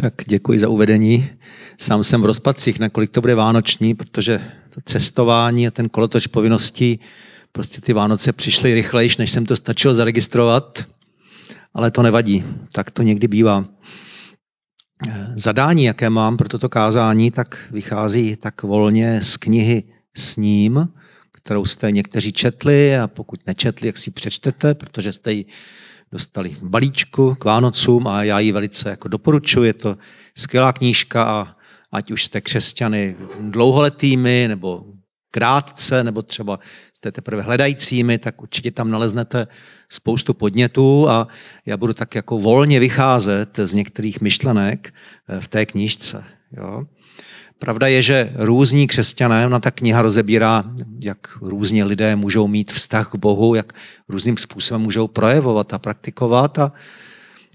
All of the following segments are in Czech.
Tak děkuji za uvedení. Sám jsem v rozpadcích, nakolik to bude vánoční, protože to cestování a ten kolotoč povinností, prostě ty Vánoce přišly rychlejš, než jsem to stačil zaregistrovat, ale to nevadí, tak to někdy bývá. Zadání, jaké mám pro toto kázání, tak vychází tak volně z knihy S ním, kterou jste někteří četli a pokud nečetli, jak si přečtete, protože jste ji dostali balíčku k Vánocům a já ji velice jako doporučuji. Je to skvělá knížka a ať už jste křesťany dlouholetými nebo krátce, nebo třeba jste teprve hledajícími, tak určitě tam naleznete spoustu podnětů a já budu tak jako volně vycházet z některých myšlenek eh, v té knížce. Jo. Pravda je, že různí křesťané, ona ta kniha rozebírá, jak různě lidé můžou mít vztah k Bohu, jak různým způsobem můžou projevovat a praktikovat a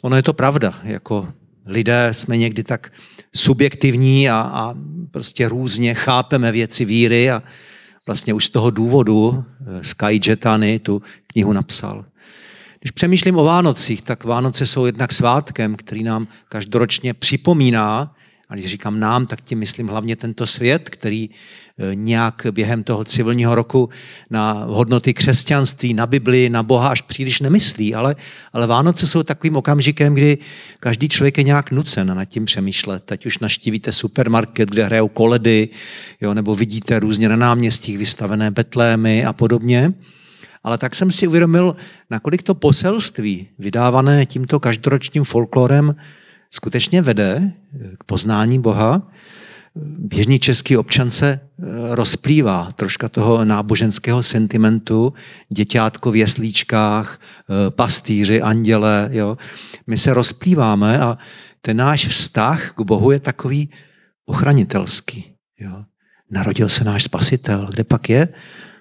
ono je to pravda. Jako lidé jsme někdy tak subjektivní a, a prostě různě chápeme věci víry a vlastně už z toho důvodu eh, Sky Jetany tu knihu napsal. Když přemýšlím o Vánocích, tak Vánoce jsou jednak svátkem, který nám každoročně připomíná, a když říkám nám, tak tím myslím hlavně tento svět, který e, nějak během toho civilního roku na hodnoty křesťanství, na Bibli, na Boha až příliš nemyslí. Ale, ale Vánoce jsou takovým okamžikem, kdy každý člověk je nějak nucen nad tím přemýšlet. Teď už naštívíte supermarket, kde hrajou koledy, jo, nebo vidíte různě na náměstích vystavené betlémy a podobně. Ale tak jsem si uvědomil, nakolik to poselství vydávané tímto každoročním folklorem skutečně vede k poznání Boha. Běžný český občan se eh, rozplývá troška toho náboženského sentimentu, děťátko v jeslíčkách, eh, pastýři, anděle. Jo. My se rozplýváme a ten náš vztah k Bohu je takový ochranitelský. Jo. Narodil se náš spasitel. Kde pak je?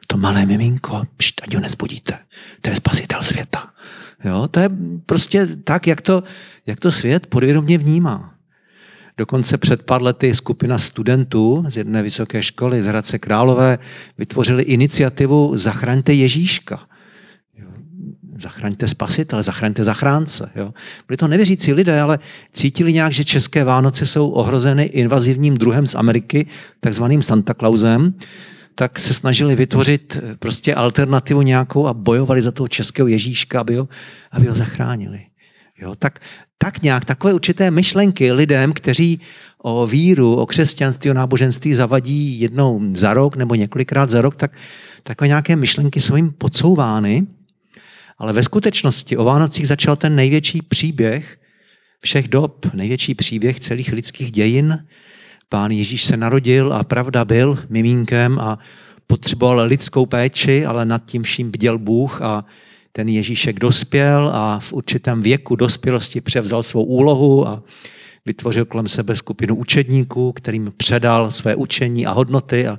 To malé miminko, pšt, ať ho nezbudíte. To je spasitel světa. Jo, to je prostě tak, jak to, jak to svět podvědomě vnímá. Dokonce před pár lety skupina studentů z jedné vysoké školy z Hradce Králové vytvořili iniciativu Zachraňte Ježíška. Zachraňte spasitele, zachraňte zachránce. Jo. Byli to nevěřící lidé, ale cítili nějak, že české Vánoce jsou ohrozeny invazivním druhem z Ameriky, takzvaným Santa Clausem, tak se snažili vytvořit eh, prostě alternativu nějakou a bojovali za toho českého Ježíška, aby ho, aby ho zachránili. Jo, tak, tak nějak takové určité myšlenky lidem, kteří o víru, o křesťanství, o náboženství zavadí jednou za rok nebo několikrát za rok, tak takové nějaké myšlenky jsou jim podsouvány. Ale ve skutečnosti o Vánocích začal ten největší příběh všech dob, největší příběh celých lidských dějin, Pán Ježíš se narodil a pravda byl mimínkem a potřeboval lidskou péči, ale nad tím vším bděl Bůh a ten Ježíšek dospěl a v určitém věku dospělosti převzal svou úlohu a vytvořil kolem sebe skupinu učedníků, kterým předal své učení a hodnoty a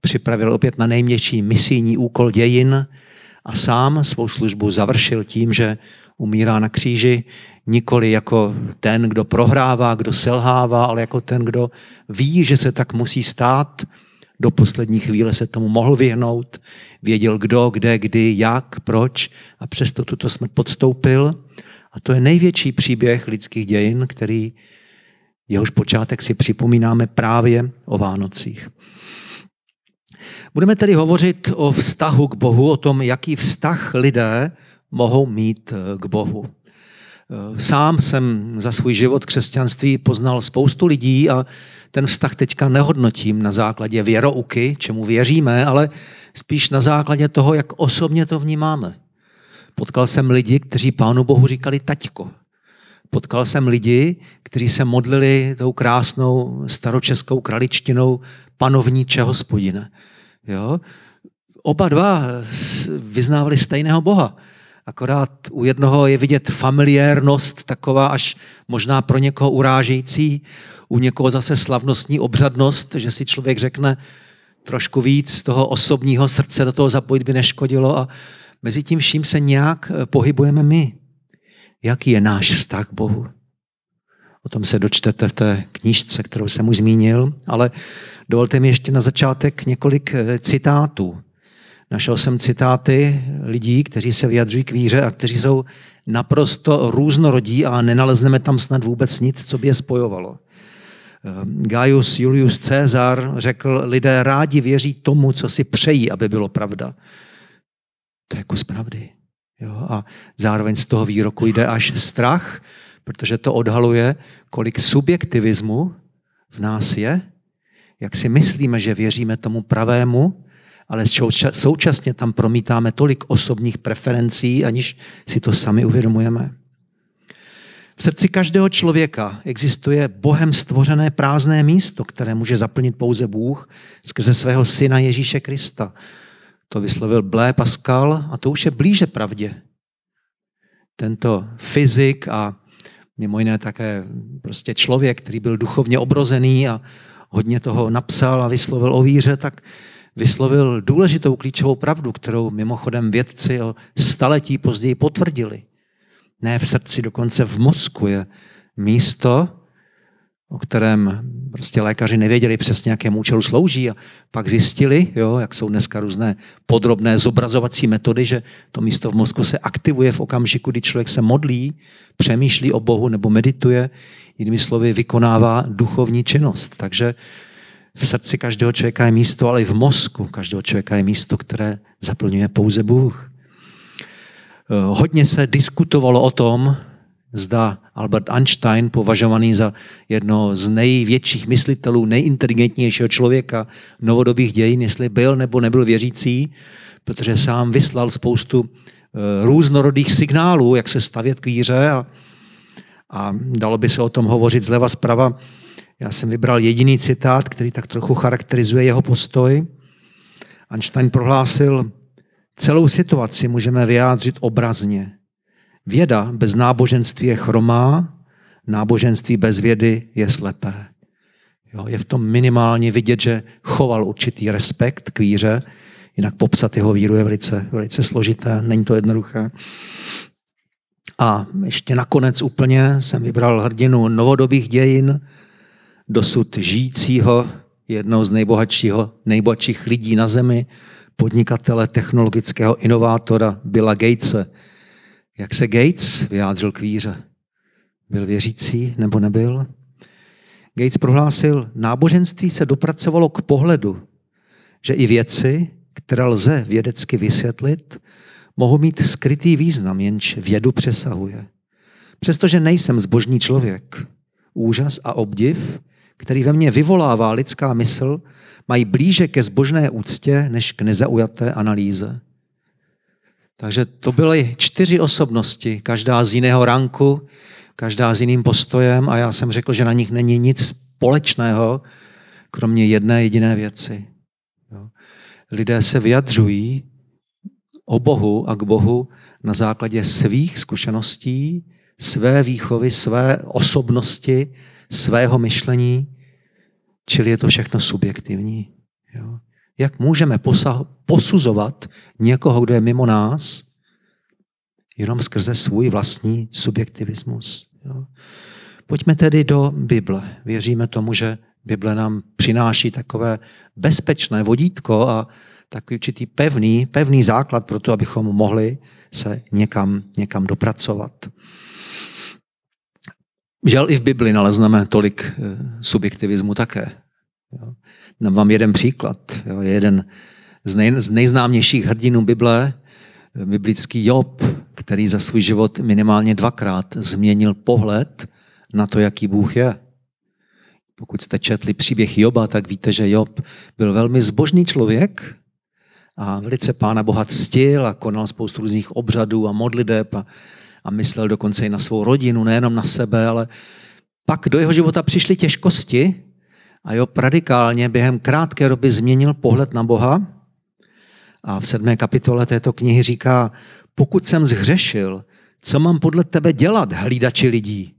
připravil opět na nejmější misijní úkol dějin a sám svou službu završil tím, že umírá na kříži nikoli jako ten, kdo prohrává, kdo selhává, ale jako ten, kdo ví, že se tak musí stát. Do poslední chvíle se tomu mohl vyhnout, věděl kdo, kde, kdy, jak, proč a přesto tuto smrt podstoupil. A to je největší příběh lidských dějin, který jehož počátek si připomínáme právě o Vánocích. Budeme tedy hovořit o vztahu k Bohu, o tom, jaký vztah lidé mohou mít k Bohu. Sám jsem za svůj život křesťanství poznal spoustu lidí a ten vztah teďka nehodnotím na základě věrouky, čemu věříme, ale spíš na základě toho, jak osobně to vnímáme. Potkal jsem lidi, kteří Pánu Bohu říkali taťko. Potkal jsem lidi, kteří se modlili tou krásnou staročeskou kraličtinou panovníče hospodine. Jo? Oba dva vyznávali stejného Boha. Akorát u jednoho je vidět familiérnost taková až možná pro někoho urážející, u někoho zase slavnostní obřadnost, že si člověk řekne trošku víc toho osobního srdce do toho zapojit by neškodilo a mezi tím vším se nějak eh, pohybujeme my. Jaký je náš vztah k Bohu? O tom se dočtete v té knížce, kterou jsem už zmínil, ale dovolte mi ještě na začátek několik eh, citátů Našel jsem citáty lidí, kteří se vyjadřují k víře a kteří jsou naprosto různorodí a nenalezneme tam snad vůbec nic, co by je spojovalo. Gaius Julius Caesar řekl, lidé rádi věří tomu, co si přejí, aby bylo pravda. To je kus pravdy. Jo? A zároveň z toho výroku jde až strach, protože to odhaluje, kolik subjektivismu v nás je, jak si myslíme, že věříme tomu pravému, ale současně tam promítáme tolik osobních preferencí, aniž si to sami uvědomujeme. V srdci každého člověka existuje Bohem stvořené prázdné místo, které může zaplnit pouze Bůh skrze svého syna Ježíše Krista. To vyslovil Blé Pascal a to už je blíže pravdě. Tento fyzik a mimo jiné také prostě člověk, který byl duchovně obrozený a hodně toho napsal a vyslovil o víře, tak vyslovil důležitou klíčovou pravdu, kterou mimochodem vědci o staletí později potvrdili. Ne v srdci, dokonce v mozku je místo, o kterém prostě lékaři nevěděli přesně, jakému účelu slouží a pak zjistili, jo, jak jsou dneska různé podrobné zobrazovací metody, že to místo v mozku se aktivuje v okamžiku, kdy člověk se modlí, přemýšlí o Bohu nebo medituje, jinými slovy vykonává duchovní činnost. Takže v srdci každého člověka je místo, ale i v mozku každého člověka je místo, které zaplňuje pouze Bůh. Eh, hodně se diskutovalo o tom, zda Albert Einstein, považovaný za jedno z největších myslitelů, nejinteligentnějšího člověka novodobých dějin, jestli byl nebo nebyl věřící, protože sám vyslal spoustu eh, různorodých signálů, jak se stavět k víře a, a dalo by se o tom hovořit zleva zprava. Já jsem vybral jediný citát, který tak trochu charakterizuje jeho postoj. Einstein prohlásil, celou situaci můžeme vyjádřit obrazně. Věda bez náboženství je chromá, náboženství bez vědy je slepé. Jo, je v tom minimálně vidět, že choval určitý respekt k víře, jinak popsat jeho víru je velice, velice složité, není to jednoduché. A ještě nakonec úplně jsem vybral hrdinu novodobých dějin, dosud žijícího, jednou z nejbohatšího, nejbohatších lidí na zemi, podnikatele, technologického inovátora Billa Gatese. Jak se Gates vyjádřil k víře? Byl věřící nebo nebyl? Gates prohlásil, náboženství se dopracovalo k pohledu, že i věci, které lze vědecky vysvětlit, mohou mít skrytý význam, jenž vědu přesahuje. Přestože nejsem zbožný člověk, úžas a obdiv který ve mně vyvolává lidská mysl, mají blíže ke zbožné úctě než k nezaujaté analýze. Takže to byly čtyři osobnosti, každá z jiného ranku, každá s jiným postojem a já jsem řekl, že na nich není nic společného, kromě jedné jediné věci. Lidé se vyjadřují o Bohu a k Bohu na základě svých zkušeností, své výchovy, své osobnosti, svého myšlení, čili je to všechno subjektivní. Jo? Jak můžeme posuzovat někoho, kdo je mimo nás, jenom skrze svůj vlastní subjektivismus. Jo? Pojďme tedy do Bible. Věříme tomu, že Bible nám přináší takové bezpečné vodítko a takový určitý pevný, pevný základ pro to, abychom mohli se někam, někam dopracovat. Žel i v Bibli nalezneme tolik eh, subjektivismu také. Dám vám jeden příklad. Jo. Jeden z, nej, z nejznámějších hrdinů Bible, eh, biblický Job, který za svůj život minimálně dvakrát změnil pohled na to, jaký Bůh je. Pokud jste četli příběh Joba, tak víte, že Job byl velmi zbožný člověk a velice Pána Boha ctil a konal spoustu různých obřadů a modliteb a a myslel dokonce i na svou rodinu, nejenom na sebe, ale pak do jeho života přišly těžkosti a jo, radikálně během krátké doby změnil pohled na Boha a v sedmé kapitole této knihy říká, pokud jsem zhřešil, co mám podle tebe dělat, hlídači lidí?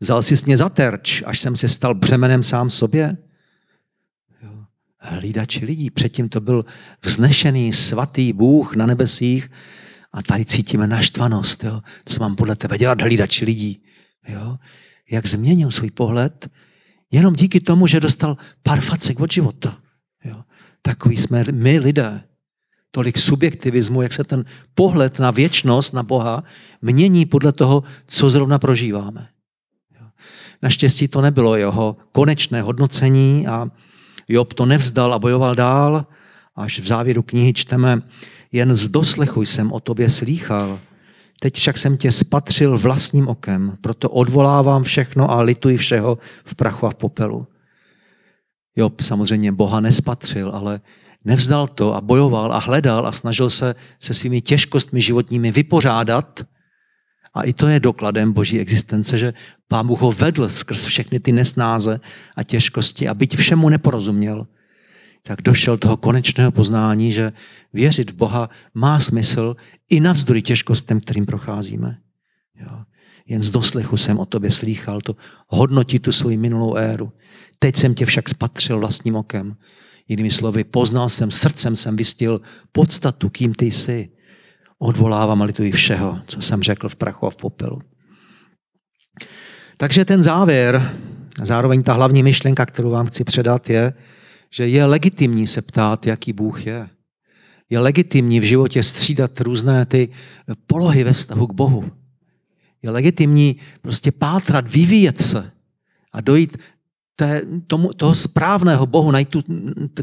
Vzal jsi mě za terč, až jsem se stal břemenem sám sobě? Hlídači lidí. Předtím to byl vznešený, svatý Bůh na nebesích, a tady cítíme naštvanost. Jo? Co mám podle tebe dělat, hlídači lidí? Jo? Jak změnil svůj pohled jenom díky tomu, že dostal pár facek od života. Jo? Takový jsme my lidé. tolik subjektivismu, jak se ten pohled na věčnost, na Boha, mění podle toho, co zrovna prožíváme. Naštěstí to nebylo jeho konečné hodnocení a Job to nevzdal a bojoval dál. Až v závěru knihy čteme, jen z doslechu jsem o tobě slýchal, teď však jsem tě spatřil vlastním okem, proto odvolávám všechno a lituji všeho v prachu a v popelu. Job samozřejmě Boha nespatřil, ale nevzdal to a bojoval a hledal a snažil se se svými těžkostmi životními vypořádat. A i to je dokladem boží existence, že pán Bůh ho vedl skrz všechny ty nesnáze a těžkosti a byť všemu neporozuměl, tak došel toho konečného poznání, že věřit v Boha má smysl i navzdory těžkostem, kterým procházíme. Jo. Jen z doslechu jsem o tobě slýchal, to hodnotí tu svoji minulou éru. Teď jsem tě však spatřil vlastním okem. Jinými slovy, poznal jsem, srdcem jsem vystil podstatu, kým ty jsi. Odvolávám a lituji všeho, co jsem řekl v prachu a v popelu. Takže ten závěr, zároveň ta hlavní myšlenka, kterou vám chci předat, je, že je legitimní se ptát, jaký Bůh je. Je legitimní v životě střídat různé ty polohy ve vztahu k Bohu. Je legitimní prostě pátrat, vyvíjet se a dojít té, tomu, toho správného Bohu, najít tu,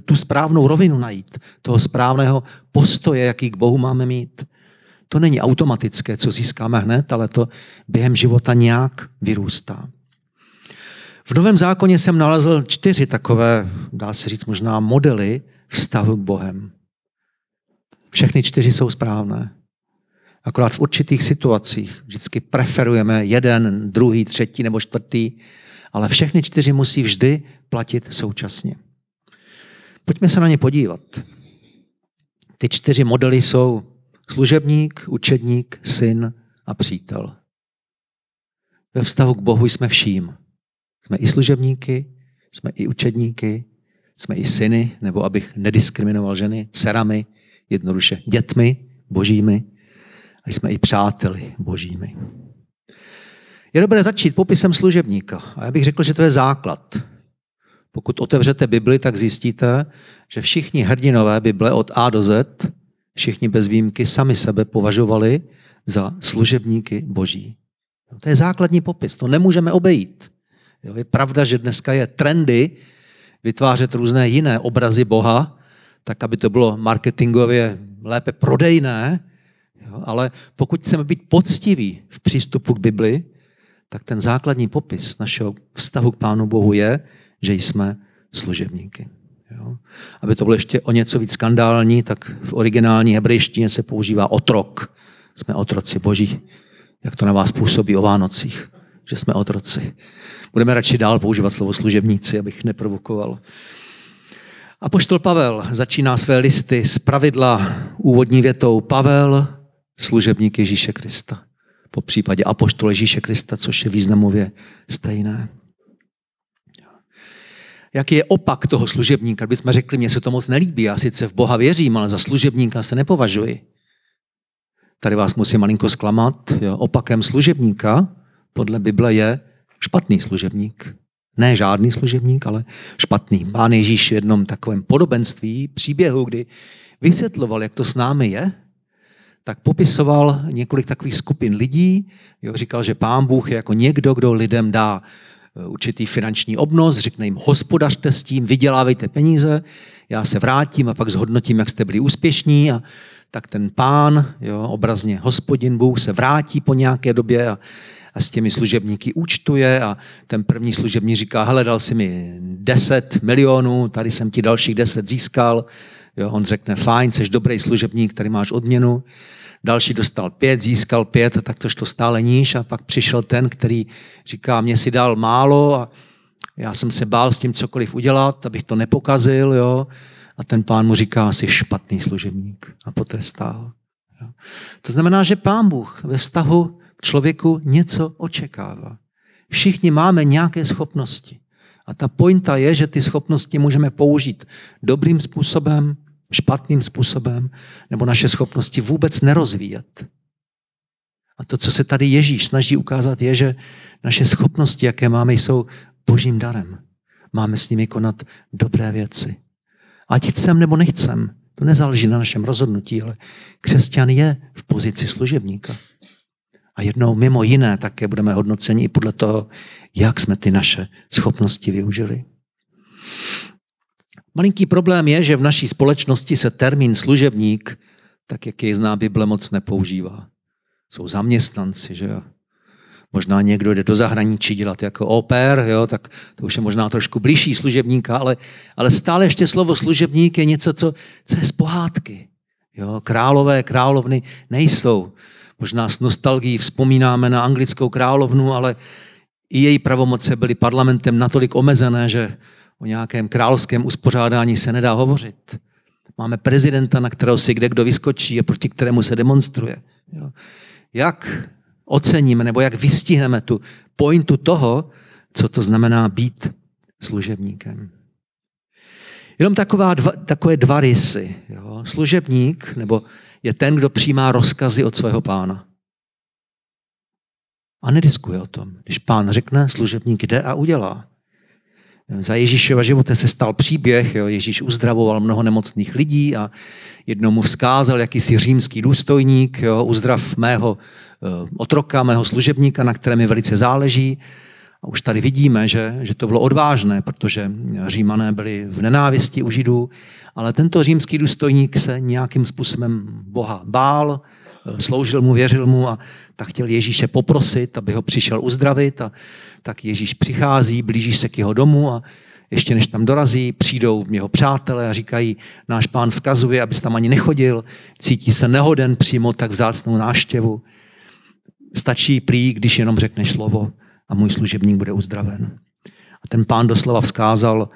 tu správnou rovinu najít, toho správného postoje, jaký k Bohu máme mít. To není automatické, co získáme hned, ale to během života nějak vyrůstá. V Novém zákoně jsem nalezl čtyři takové, dá se říct možná, modely vztahu k Bohem. Všechny čtyři jsou správné. Akorát v určitých situacích vždycky preferujeme jeden, druhý, třetí nebo čtvrtý, ale všechny čtyři musí vždy platit současně. Pojďme se na ně podívat. Ty čtyři modely jsou služebník, učedník, syn a přítel. Ve vztahu k Bohu jsme vším. Jsme i služebníky, jsme i učedníky, jsme i syny, nebo abych nediskriminoval ženy, dcerami, jednoduše dětmi božími, a jsme i přáteli božími. Je dobré začít popisem služebníka. A já bych řekl, že to je základ. Pokud otevřete Bibli, tak zjistíte, že všichni hrdinové Bible od A do Z, všichni bez výjimky, sami sebe považovali za služebníky boží. To je základní popis, to nemůžeme obejít. Jo, je pravda, že dneska je trendy vytvářet různé jiné obrazy Boha, tak aby to bylo marketingově lépe prodejné, jo, ale pokud chceme být poctiví v přístupu k Bibli, tak ten základní popis našeho vztahu k Pánu Bohu je, že jsme služebníky. Jo? Aby to bylo ještě o něco víc skandální, tak v originální hebrejštině se používá otrok. Jsme otroci boží. Jak to na vás působí o Vánocích, že jsme otroci. Budeme radši dál používat slovo služebníci, abych neprovokoval. A poštol Pavel začíná své listy z pravidla úvodní větou Pavel, služebník Ježíše Krista po případě apoštol Ježíše Krista, což je významově stejné. Jaký je opak toho služebníka? Kdybychom řekli, mně se to moc nelíbí, já sice v Boha věřím, ale za služebníka se nepovažuji. Tady vás musím malinko zklamat. Jo. Opakem služebníka podle Bible je špatný služebník. Ne žádný služebník, ale špatný. Pán Ježíš v jednom takovém podobenství, příběhu, kdy vysvětloval, jak to s námi je, tak popisoval několik takových skupin lidí. Jo, říkal, že pán Bůh je jako někdo, kdo lidem dá e, určitý finanční obnos, řekne jim, hospodařte s tím, vydělávejte peníze, já se vrátím a pak zhodnotím, jak jste byli úspěšní a tak ten pán, jo, obrazně hospodin Bůh, se vrátí po nějaké době a, a s těmi služebníky účtuje a ten první služebník říká, hele, dal si mi 10 milionů, tady jsem ti dalších 10 získal, Jo, on řekne, fajn, jsi dobrý služebník, tady máš odměnu. Další dostal pět, získal pět, a tak to šlo stále níž a pak přišel ten, který říká, mě si dal málo a já jsem se bál s tím cokoliv udělat, abych to nepokazil, jo. A ten pán mu říká, jsi špatný služebník a potrestá Jo. To znamená, že pán Bůh ve vztahu člověku něco očekává. Všichni máme nějaké schopnosti. A ta pointa je, že ty schopnosti můžeme použít dobrým způsobem, špatným způsobem, nebo naše schopnosti vůbec nerozvíjet. A to, co se tady Ježíš snaží ukázat, je, že naše schopnosti, jaké máme, jsou božím darem. Máme s nimi konat dobré věci. Ať chcem nebo nechcem, To nezáleží na našem rozhodnutí, ale křesťan je v pozici služebníka. A jednou mimo jiné také budeme hodnoceni i podle toho, jak jsme ty naše schopnosti využili. Malinký problém je, že v naší společnosti se termín služebník, tak jak jej zná Bible, moc nepoužívá. Jsou zaměstnanci, že jo? Možná někdo jde do zahraničí dělat jako oper, jo, tak to už je možná trošku blížší služebníka, ale, ale stále ještě slovo služebník je něco, co, co je z pohádky. Jo. Králové, královny nejsou. Možná s nostalgií vzpomínáme na anglickou královnu, ale i její pravomoce byly parlamentem natolik omezené, že o nějakém královském uspořádání se nedá hovořit. Máme prezidenta, na kterého si kde kdo vyskočí a proti kterému se demonstruje. Jak oceníme nebo jak vystihneme tu pointu toho, co to znamená být služebníkem. Jenom taková dva, takové dva rysy. Jo. Služebník nebo je ten, kdo přijímá rozkazy od svého pána. A nediskuje o tom. Když pán řekne, služebník jde a udělá. Za Ježíšova života se stal příběh, jo. Ježíš uzdravoval mnoho nemocných lidí a jednomu vzkázal jakýsi římský důstojník, jo, uzdrav mého Eh, otroka, mého služebníka, na kterém mi velice záleží. A už tady vidíme, že, že to bylo odvážné, protože římané byli v nenávisti u židů, ale tento římský důstojník se nějakým způsobem Boha bál, sloužil mu, věřil mu a tak chtěl Ježíše poprosit, aby ho přišel uzdravit a tak Ježíš přichází, blíží se k jeho domu a ještě než tam dorazí, přijdou jeho přátelé a říkají, náš pán vzkazuje, abys tam ani nechodil, cítí se nehoden přijmout tak vzácnou náštěvu. Stačí prý, když jenom řekneš slovo a můj služebník bude uzdraven. A ten pán doslova vzkázal,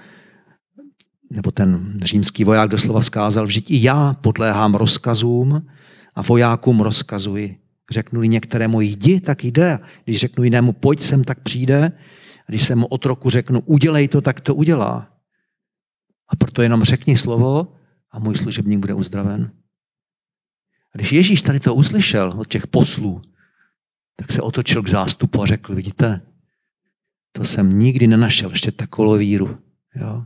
nebo ten římský voják doslova vzkázal, vždyť i já podléhám rozkazům a vojákům rozkazuji. Řeknu-li některému jdi, tak jde. Když řeknu jinému pojď sem, tak přijde. A když svému otroku řeknu udělej to, tak to udělá. A proto jenom řekni slovo a můj služebník bude uzdraven. A když Ježíš tady to uslyšel od těch poslů, tak se otočil k zástupu a řekl, vidíte, to jsem nikdy nenašel ještě takovou víru. Jo?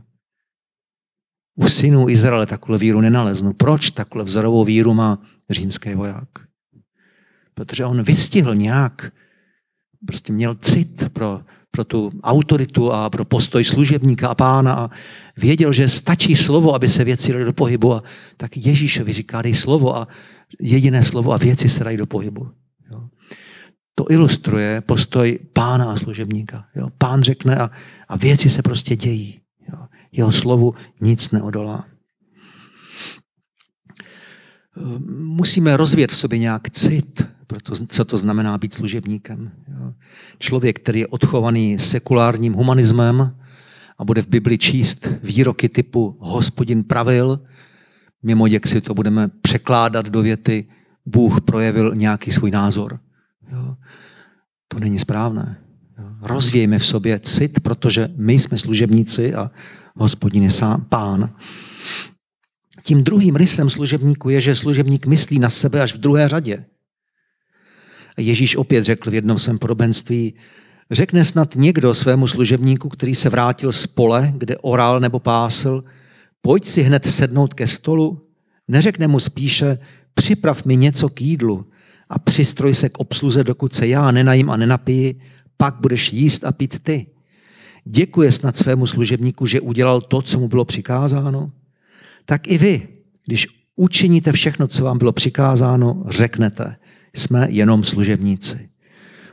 U synů Izraele takovou víru nenaleznu. Proč takovou vzorovou víru má římský voják? Protože on vystihl nějak, prostě měl cit pro, pro tu autoritu a pro postoj služebníka a pána a věděl, že stačí slovo, aby se věci daly do pohybu. A tak Ježíšovi říká, dej slovo a jediné slovo a věci se dají do pohybu to ilustruje postoj pána a služebníka. Jo? Pán řekne a, a věci se prostě dějí. Jo? Jeho slovu nic neodolá. Musíme rozvět v sobě nějak cit, proto, co to znamená být služebníkem. Jo? Člověk, který je odchovaný sekulárním humanismem a bude v Bibli číst výroky typu hospodin pravil, mimo jak si to budeme překládat do věty, Bůh projevil nějaký svůj názor. Jo? To není správné. Rozvějme v sobě cit, protože my jsme služebníci a hospodin je sám pán. Tím druhým rysem služebníku je, že služebník myslí na sebe až v druhé řadě. Ježíš opět řekl v jednom svém podobenství, řekne snad někdo svému služebníku, který se vrátil z pole, kde oral nebo pásl, pojď si hned sednout ke stolu, neřekne mu spíše, připrav mi něco k jídlu, a přistroj se k obsluze, dokud se já nenajím a nenapiji, pak budeš jíst a pít ty. Děkuje snad svému služebníku, že udělal to, co mu bylo přikázáno? Tak i vy, když učiníte všechno, co vám bylo přikázáno, řeknete, jsme jenom služebníci.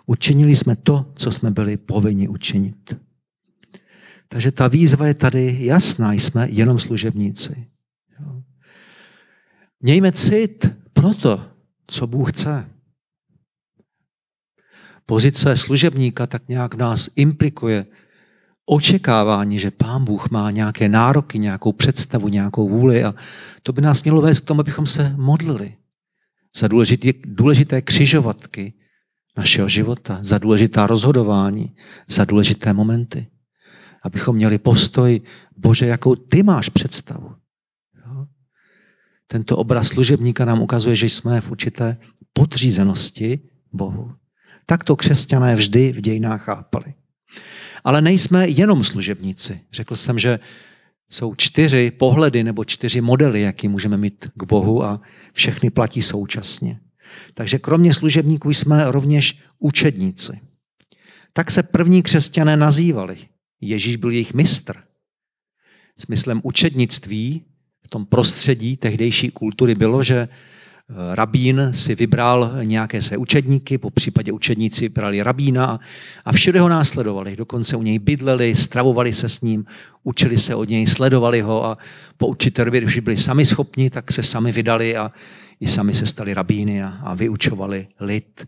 Učinili jsme to, co jsme byli povinni učinit. Takže ta výzva je tady jasná, jsme jenom služebníci. Mějme cit proto, co Bůh chce. Pozice služebníka tak nějak v nás implikuje očekávání, že Pán Bůh má nějaké nároky, nějakou představu, nějakou vůli a to by nás mělo vést k tomu, abychom se modlili za důležité, důležité křižovatky našeho života, za důležitá rozhodování, za důležité momenty. Abychom měli postoj, Bože, jakou ty máš představu. Tento obraz služebníka nám ukazuje, že jsme v určité podřízenosti Bohu. Tak to křesťané vždy v dějinách chápali. Ale nejsme jenom služebníci. Řekl jsem, že Jsou čtyři pohledy nebo čtyři modely, jaký můžeme mít k Bohu a všechny platí současně. Takže kromě služebníků jsme rovněž učedníci. Tak se první křesťané nazývali. Ježíš byl jejich mistr. Smyslem učednictví v tom prostředí tehdejší kultury bylo, že rabín si vybral nějaké své učedníky, po případě učedníci brali rabína a všude ho následovali. Dokonce u něj bydleli, stravovali se s ním, učili se od něj, sledovali ho a po určité době, když byli sami schopni, tak se sami vydali a i sami se stali rabíny a, a vyučovali lid.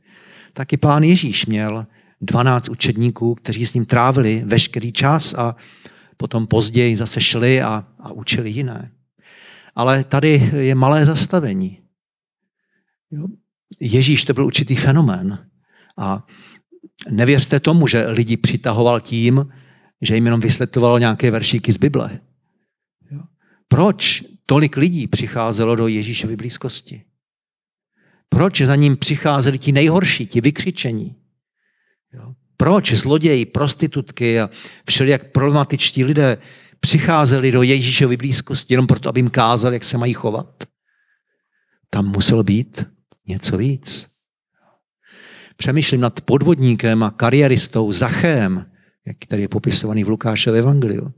Taky pán Ježíš měl 12 učedníků, kteří s ním trávili veškerý čas a potom později zase šli a, a učili jiné. Ale tady je malé zastavení. Jo? Ježíš to byl určitý fenomén. A nevěřte tomu, že lidi přitahoval tím, že jim jenom vysvětloval nějaké veršíky z Bible. Jo? Proč tolik lidí přicházelo do Ježíšovy blízkosti? Proč za ním přicházeli ti nejhorší, ti vykřičení? Jo? Proč zloději, prostitutky a všelijak problematičtí lidé přicházeli do Ježíšovy blízkosti jenom proto, aby jim kázali, jak se mají chovat? Tam musel být něco víc. Přemýšlím nad podvodníkem a kariéristou Zachem, který je popisovaný v Lukášově evangeliu.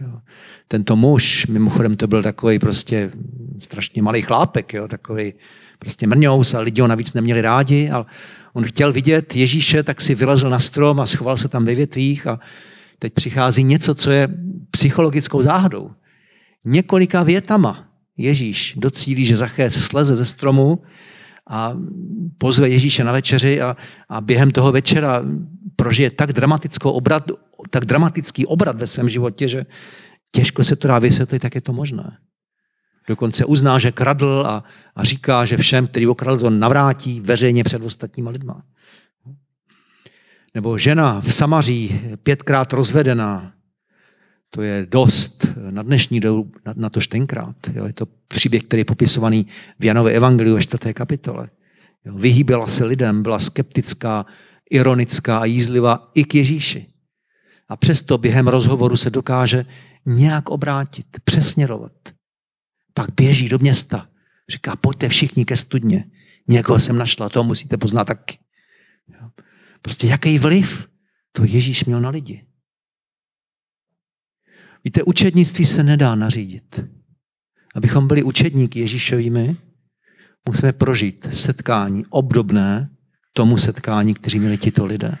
Jo. Tento muž, mimochodem to byl takový prostě strašně malý chlápek, jo, takový prostě mrňous a lidi ho navíc neměli rádi, ale on chtěl vidět Ježíše, tak si vylezl na strom a schoval se tam ve větvích a teď přichází něco, co je psychologickou záhadou. Několika větama Ježíš docílí, že Zachés sleze ze stromu a pozve Ježíše na večeři a, a během toho večera prožije tak, dramatickou obrat, tak dramatický obrat ve svém životě, že těžko se to dá vysvětlit, jak je to možné. Dokonce uzná, že kradl a, a říká, že všem, který okradl, to navrátí veřejně před ostatníma lidma. Nebo žena v Samaří, pětkrát rozvedená, to je dost na dnešní dobu, na, na to tenkrát. Jo. Je to příběh, který je popisovaný v Janově evangeliu ve čtvrté kapitole. Jo. Vyhýbila se lidem, byla skeptická, ironická a jízlivá i k Ježíši. A přesto během rozhovoru se dokáže nějak obrátit, přesměrovat. Pak běží do města. Říká, pojďte všichni ke studně. Někoho jsem našla, to musíte poznat taky. Prostě jaký vliv to Ježíš měl na lidi. Víte, učednictví se nedá nařídit. Abychom byli učedníky Ježíšovými, musíme prožít setkání obdobné tomu setkání, kteří měli tito lidé.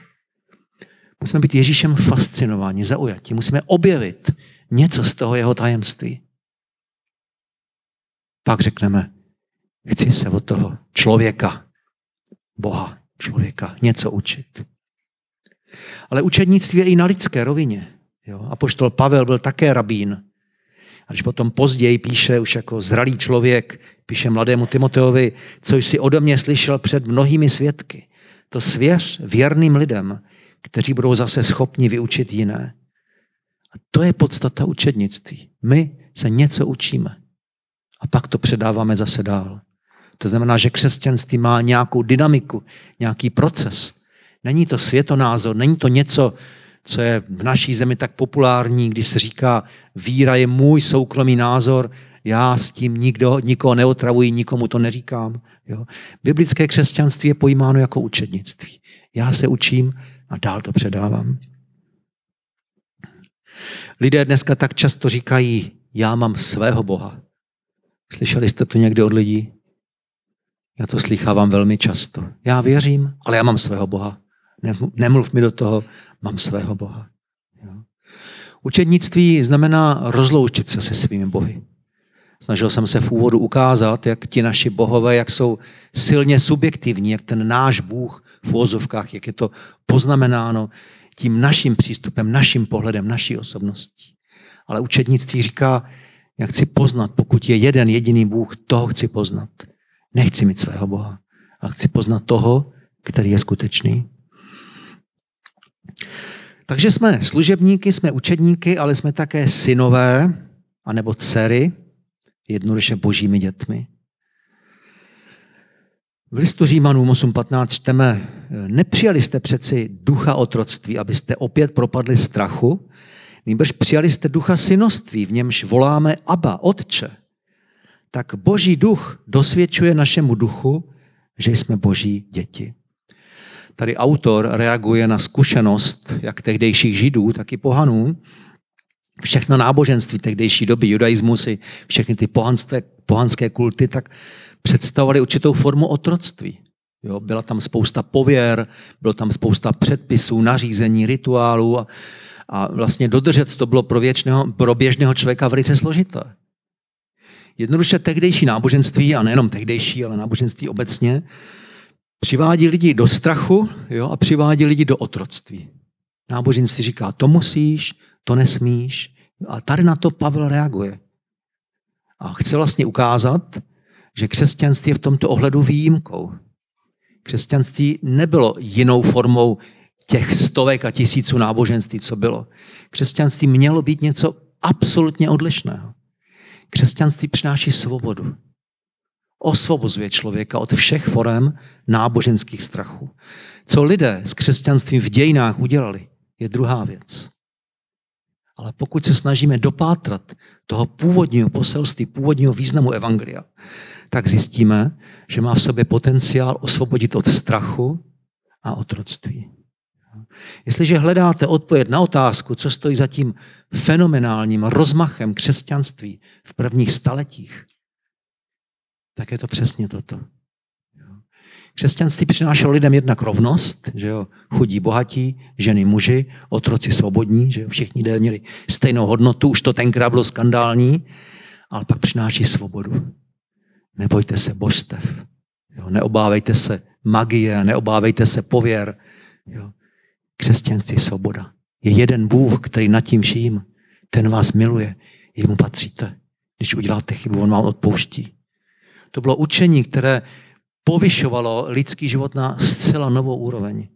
Musíme být Ježíšem fascinováni, zaujati. Musíme objevit něco z toho jeho tajemství. Pak řekneme, chci se od toho člověka, Boha, člověka, něco učit. Ale učednictví je i na lidské rovině. Jo? A poštol Pavel byl také rabín. A když potom později píše už jako zralý člověk, píše mladému Timoteovi, co jsi ode mě slyšel před mnohými svědky. To svěř věrným lidem, kteří budou zase schopni vyučit jiné. A to je podstata učednictví. My se něco učíme a pak to předáváme zase dál. To znamená, že křesťanství má nějakou dynamiku, nějaký proces. Není to světonázor, není to něco, co je v naší zemi tak populární, když se říká, víra je můj soukromý názor, já s tím nikdo, nikoho neotravuji, nikomu to neříkám. Jo. Biblické křesťanství je pojímáno jako učednictví. Já se učím a dál to předávám. Lidé dneska tak často říkají, já mám svého Boha. Slyšeli jste to někdy od lidí? Já to slychávám velmi často. Já věřím, ale já mám svého Boha. Nemluv mi do toho, mám svého Boha. Učednictví znamená rozloučit se se svými bohy. Snažil jsem se v úvodu ukázat, jak ti naši bohové, jak jsou silně subjektivní, jak ten náš Bůh v úvozovkách, jak je to poznamenáno tím naším přístupem, naším pohledem, naší osobností. Ale učednictví říká, jak chci poznat, pokud je jeden jediný Bůh, toho chci poznat. Nechci mít svého Boha, ale chci poznat toho, který je skutečný. Takže jsme služebníky, jsme učedníky, ale jsme také synové, anebo dcery, jednoduše božími dětmi. V listu Římanům 8.15 čteme, nepřijali jste přeci ducha otroctví, abyste opět propadli strachu, Nýbrž přijali jste ducha synoství, v němž voláme Abba, Otče. Tak boží duch dosvědčuje našemu duchu, že jsme boží děti. Tady autor reaguje na zkušenost jak tehdejších židů, tak i pohanů. Všechno náboženství tehdejší doby, judaismus i všechny ty pohanské, pohanské kulty, tak představovaly určitou formu otroctví. Jo, byla tam spousta pověr, bylo tam spousta předpisů, nařízení, rituálů a, a vlastně dodržet to bylo pro, věčného, pro běžného člověka velice složité. Jednoduše tehdejší náboženství, a nejenom tehdejší, ale náboženství obecně, přivádí lidi do strachu jo, a přivádí lidi do otroctví. Náboženství říká, to musíš, to nesmíš. A tady na to Pavel reaguje. A chce vlastně ukázat, že křesťanství je v tomto ohledu výjimkou. Křesťanství nebylo jinou formou těch stovek a tisíců náboženství, co bylo. Křesťanství mělo být něco absolutně odlišného. Křesťanství přináší svobodu. Osvobozuje člověka od všech forem náboženských strachů. Co lidé s křesťanstvím v dějinách udělali, je druhá věc. Ale pokud se snažíme dopátrat toho původního poselství, původního významu Evangelia, tak zjistíme, že má v sobě potenciál osvobodit od strachu a otroctví. Jestliže hledáte odpověď na otázku, co stojí za tím fenomenálním rozmachem křesťanství v prvních staletích, tak je to přesně toto. Křesťanství přinášelo lidem jednak rovnost, že jo, chudí bohatí, ženy muži, otroci svobodní, že jo, všichni lidé měli stejnou hodnotu, už to tenkrát bylo skandální, ale pak přináší svobodu. Nebojte se božstev, jo, neobávejte se magie, neobávejte se pověr. Jo. Křesťanství svoboda. Je jeden Bůh, který nad tím vším, ten vás miluje, jemu patříte. Když uděláte chybu, on vám odpouští. To bylo učení, které povyšovalo lidský život na zcela novou úroveň.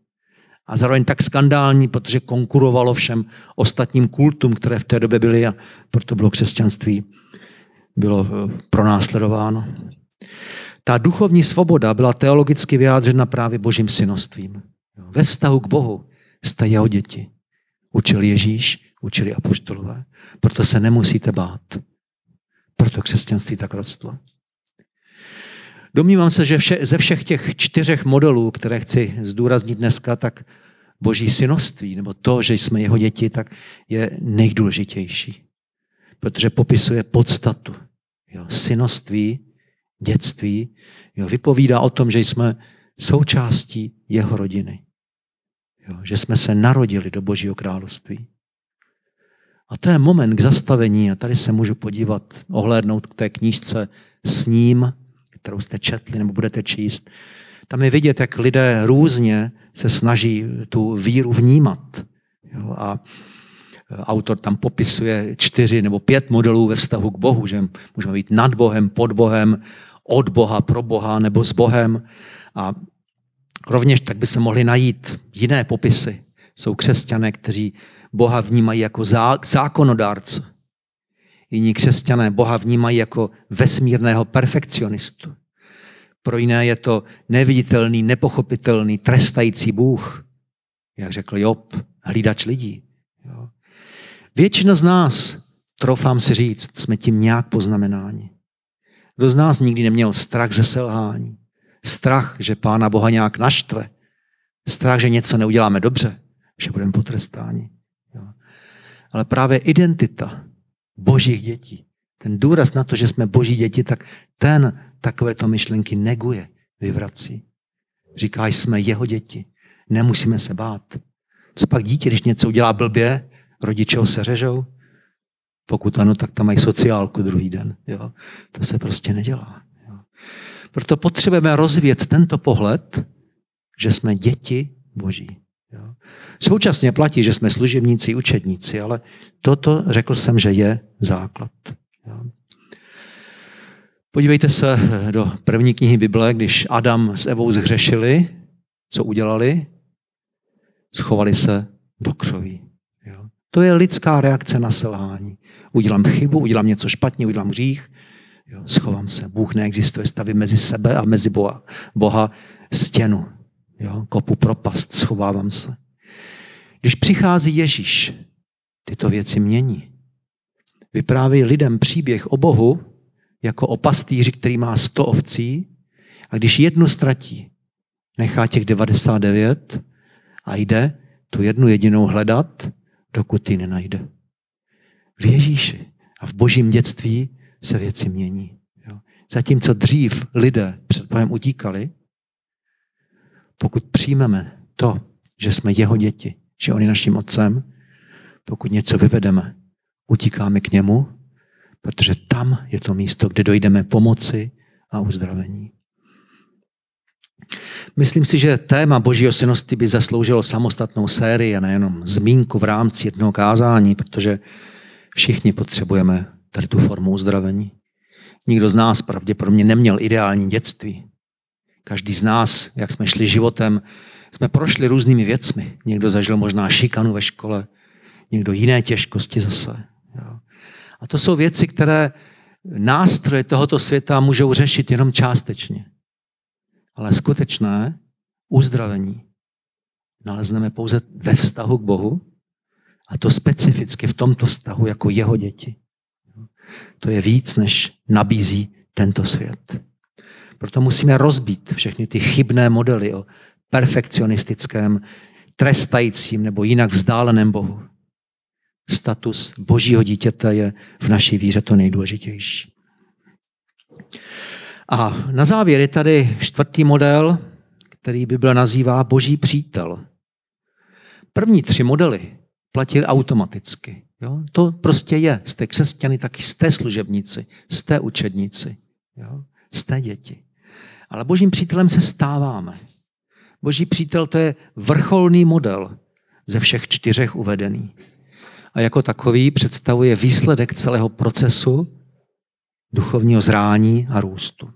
A zároveň tak skandální, protože konkurovalo všem ostatním kultům, které v té době byly a proto bylo křesťanství bylo eh, pronásledováno. Ta duchovní svoboda byla teologicky vyjádřena právě božím synostvím. Ve vztahu k Bohu jeho děti. Učil Ježíš, učili apoštolové. Proto se nemusíte bát. Proto křesťanství tak rostlo. Domnívám se, že vše, ze všech těch čtyřech modelů, které chci zdůraznit dneska, tak boží synoství, nebo to, že jsme jeho děti, tak je nejdůležitější. Protože popisuje podstatu. Jo, synoství, dětství, jo, vypovídá o tom, že jsme součástí jeho rodiny. Jo, že jsme se narodili do Božího království. A to je moment k zastavení a tady se můžu podívat, ohlédnout k té knížce s ním, kterou jste četli nebo budete číst. Tam je vidět, jak lidé různě se snaží tu víru vnímat. Jo, a autor tam popisuje čtyři nebo pět modelů ve vztahu k Bohu, že můžeme být nad Bohem, pod Bohem, od Boha, pro Boha nebo s Bohem. A rovněž tak bychom mohli najít jiné popisy. Jsou křesťané, kteří Boha vnímají jako zákonodárce. Jiní křesťané Boha vnímají jako vesmírného perfekcionistu. Pro jiné je to neviditelný, nepochopitelný, trestající Bůh. Jak řekl Job, hlídač lidí. Jo. Většina z nás, troufám si říct, jsme tím nějak poznamenáni. Kdo z nás nikdy neměl strach ze selhání? Strach, že Pána Boha nějak naštve? Strach, že něco neuděláme dobře? Že budeme potrestáni? Jo. Ale právě identita božích dětí, ten důraz na to, že jsme boží děti, tak ten takovéto myšlenky neguje, vyvrací. Říká, jsme jeho děti, nemusíme se bát. Co pak dítě, když něco udělá blbě, rodiče ho seřežou? Pokud ano, tak tam mají sociálku druhý den. Jo? To se prostě nedělá. Proto potřebujeme rozvíjet tento pohled, že jsme děti Boží. Jo? Současně platí, že jsme služebníci, učedníci, ale toto řekl jsem, že je základ. Jo? Podívejte se do první knihy Bible, když Adam s Evou zhřešili, co udělali? Schovali se do křoví. Jo? To je lidská reakce na selhání. Udělám chybu, udělám něco špatně, udělám hřích, jo? schovám se. Bůh neexistuje, stavím mezi sebe a mezi Boha, Boha stěnu. Jo? Kopu propast, schovávám se. Když přichází Ježíš, tyto věci mění. Vypráví lidem příběh o Bohu jako o pastýři, který má sto ovcí a když jednu ztratí, nechá těch 99 a jde tu jednu jedinou hledat, dokud ji nenajde. V Ježíši a v božím dětství se věci mění. Jo. Zatímco dřív lidé před Bohem utíkali, pokud přijmeme to, že jsme jeho děti, že on je naším otcem, pokud něco vyvedeme, utíkáme k němu, protože tam je to místo, kde dojdeme pomoci a uzdravení. Myslím si, že téma boží osinnosti by zasloužilo samostatnou sérii a nejenom zmínku v rámci jednoho kázání, protože všichni potřebujeme tady tu formu uzdravení. Nikdo z nás pravděpodobně neměl ideální dětství. Každý z nás, jak jsme šli životem, jsme prošli různými věcmi. Někdo zažil možná šikanu ve škole, někdo jiné těžkosti zase. A to jsou věci, které nástroje tohoto světa můžou řešit jenom částečně. Ale skutečné uzdravení nalezneme pouze ve vztahu k Bohu a to specificky v tomto vztahu jako jeho děti. To je víc, než nabízí tento svět. Proto musíme rozbít všechny ty chybné modely o perfekcionistickém, trestajícím nebo jinak vzdáleném Bohu. Status božího dítěte je v naší víře to nejdůležitější. A na závěr je tady čtvrtý model, který Bible nazývá boží přítel. První tři modely platily automaticky. Jo? To prostě je. Jste křesťany, taky jste služebníci, jste učedníci, jo? jste děti. Ale božím přítelem se stáváme. Boží přítel to je vrcholný model ze všech čtyřech uvedený. A jako takový představuje výsledek celého procesu duchovního zrání a růstu.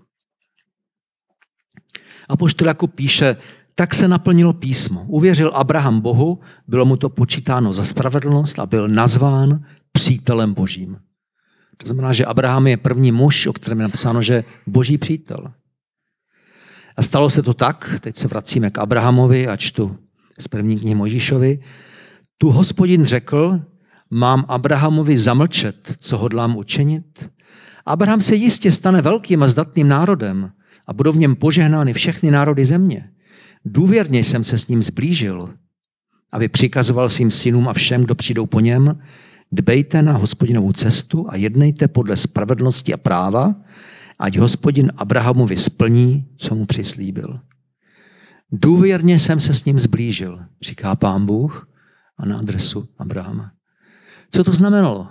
A poštol Jakub píše, tak se naplnilo písmo. Uvěřil Abraham Bohu, bylo mu to počítáno za spravedlnost a byl nazván přítelem božím. To znamená, že Abraham je první muž, o kterém je napsáno, že boží přítel. A stalo se to tak, teď se vracíme k Abrahamovi a čtu z první knihy Možíšovi. Tu hospodin řekl, mám Abrahamovi zamlčet, co hodlám učinit? Abraham se jistě stane velkým a zdatným národem a budou v něm požehnány všechny národy země. Důvěrně jsem se s ním zblížil, aby přikazoval svým synům a všem, kdo přijdou po něm, dbejte na hospodinovou cestu a jednejte podle spravedlnosti a práva, ať hospodin Abrahamovi splní, co mu přislíbil. Důvěrně jsem se s ním zblížil, říká pán Bůh a na adresu Abrahama. Co to znamenalo?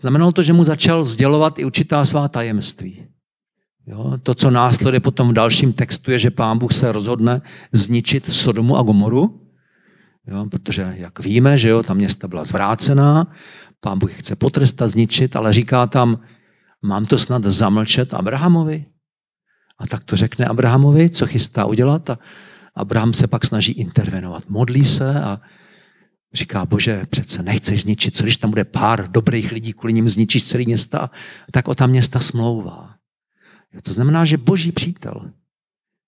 Znamenalo to, že mu začal sdělovat i určitá svá tajemství. Jo, to, co následuje potom v dalším textu, je, že pán Bůh se rozhodne zničit Sodomu a Gomoru, jo, protože, jak víme, že jo, ta města byla zvrácená, pán Bůh chce potrestat, zničit, ale říká tam, mám to snad zamlčet Abrahamovi? A tak to řekne Abrahamovi, co chystá udělat a Abraham se pak snaží intervenovat. Modlí se a říká, bože, přece nechceš zničit, co když tam bude pár dobrých lidí, kvůli ním zničíš celé města, tak o ta města smlouvá. To znamená, že boží přítel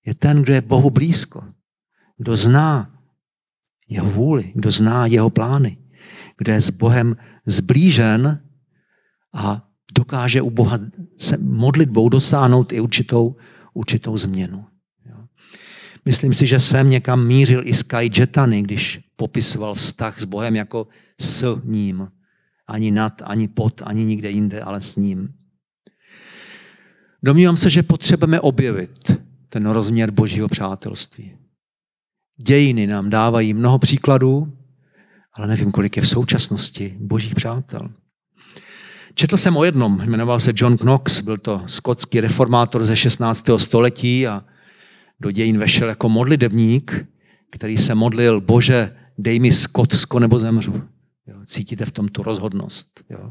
je ten, kdo je Bohu blízko, kdo zná jeho vůli, kdo zná jeho plány, kdo je s Bohem zblížen a dokáže u Boha se modlitbou dosáhnout i určitou, určitou změnu. Myslím si, že jsem někam mířil i Sky Jetany, když popisoval vztah s Bohem jako s ním. Ani nad, ani pod, ani nikde jinde, ale s ním. Domnívám se, že potřebujeme objevit ten rozměr božího přátelství. Dějiny nám dávají mnoho příkladů, ale nevím, kolik je v současnosti božích přátel. Četl jsem o jednom, jmenoval se John Knox, byl to skotský reformátor ze 16. století a do dějin vešel jako modlitebník, který se modlil, bože, dej mi skotsko nebo zemřu. Jo, cítíte v tom tu rozhodnost. Jo.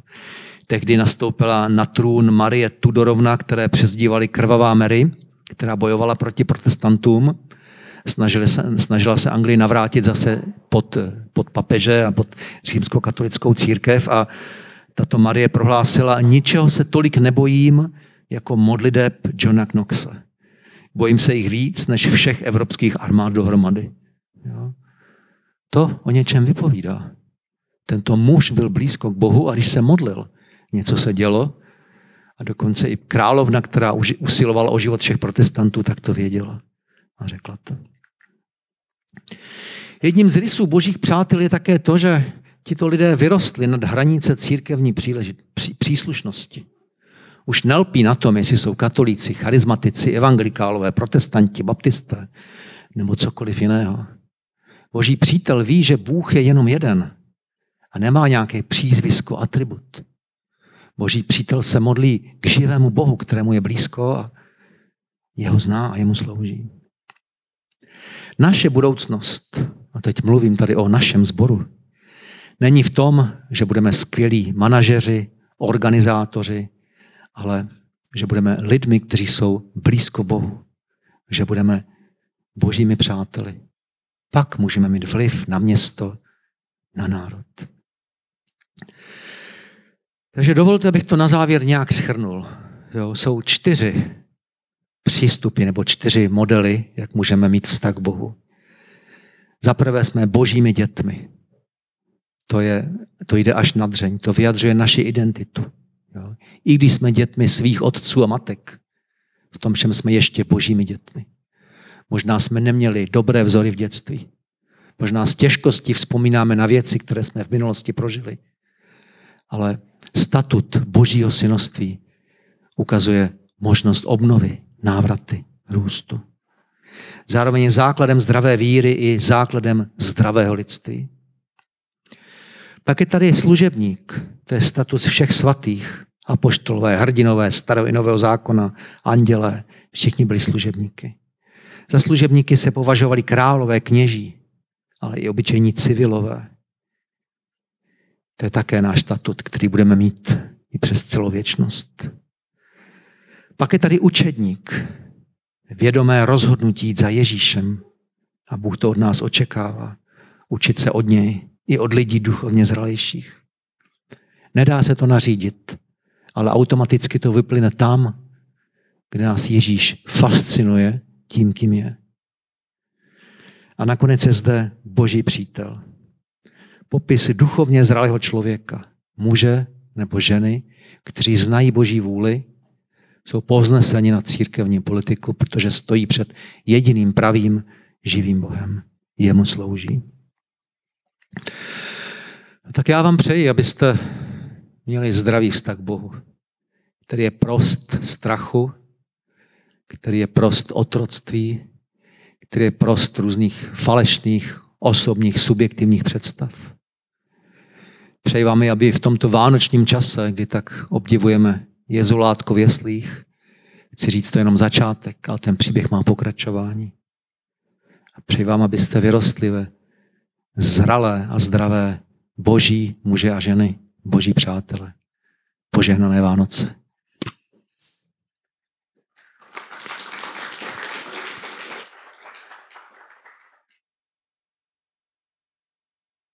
Tehdy nastoupila na trůn Marie Tudorovna, které přezdívali Krvavá Mary, která bojovala proti protestantům. Snažili se, snažila se Anglii navrátit zase pod, pod papeže a pod římskou katolickou církev a tato Marie prohlásila, ničeho se tolik nebojím jako modliteb Johna Knoxe. Bojím se jich víc než všech evropských armád dohromady. Jo? To o něčem vypovídá. Tento muž byl blízko k Bohu a když se modlil, něco se dělo a dokonce i královna, která usilovala o život všech protestantů, tak to věděla a řekla to. Jedním z rysů božích přátel je také to, že tito lidé vyrostli nad hranice církevní příslušnosti. Už nelpí na tom, jestli jsou katolíci, charizmatici, evangelikálové, protestanti, baptisté nebo cokoliv jiného. Boží přítel ví, že Bůh je jenom jeden a nemá nějaké přízvisko, atribut. Boží přítel se modlí k živému Bohu, kterému je blízko a jeho zná a jemu slouží. Naše budoucnost, a teď mluvím tady o našem sboru, není v tom, že budeme skvělí manažeři, organizátoři, ale že budeme lidmi, kteří jsou blízko Bohu, že budeme božími přáteli. Pak můžeme mít vliv na město, na národ. Takže dovolte, abych to na závěr nějak schrnul. Jo, jsou čtyři přístupy nebo čtyři modely, jak můžeme mít vztah k Bohu. Za prvé jsme božími dětmi. To, je, to jde až na dřeň, to vyjadřuje naši identitu. Jo. I když jsme dětmi svých otců a matek, v tom všem jsme ještě božími dětmi. Možná jsme neměli dobré vzory v dětství. Možná z těžkosti vzpomínáme na věci, které jsme v minulosti prožili. Ale statut božího synoství ukazuje možnost obnovy, návraty, růstu. Zároveň je základem zdravé víry i základem zdravého lidství. Pak je tady služebník, to je status všech svatých, apoštolové, hrdinové, starého i nového zákona, andělé, všichni byli služebníky. Za služebníky se považovali králové, kněží, ale i obyčejní civilové. To je také náš statut, který budeme mít i přes celou věčnost. Pak je tady učedník, vědomé rozhodnutí jít za Ježíšem. A Bůh to od nás očekává. Učit se od něj i od lidí duchovně zralejších. Nedá se to nařídit, ale automaticky to vyplyne tam, kde nás Ježíš fascinuje tím, kým je. A nakonec je zde Boží přítel. Popis duchovně zralého člověka, muže nebo ženy, kteří znají Boží vůli, jsou povzneseni na církevní politiku, protože stojí před jediným pravým živým Bohem. Jemu slouží. Tak já vám přeji, abyste měli zdravý vztah k Bohu, který je prost strachu, který je prost otroctví, který je prost různých falešných, osobních, subjektivních představ. Přeji vám, aby v tomto vánočním čase, kdy tak obdivujeme Jezulátko v jeslích, chci říct, to je jenom začátek, ale ten příběh má pokračování. A přeji vám, abyste vyrostli ve zralé a zdravé boží muže a ženy, boží přátelé. Požehnané Vánoce.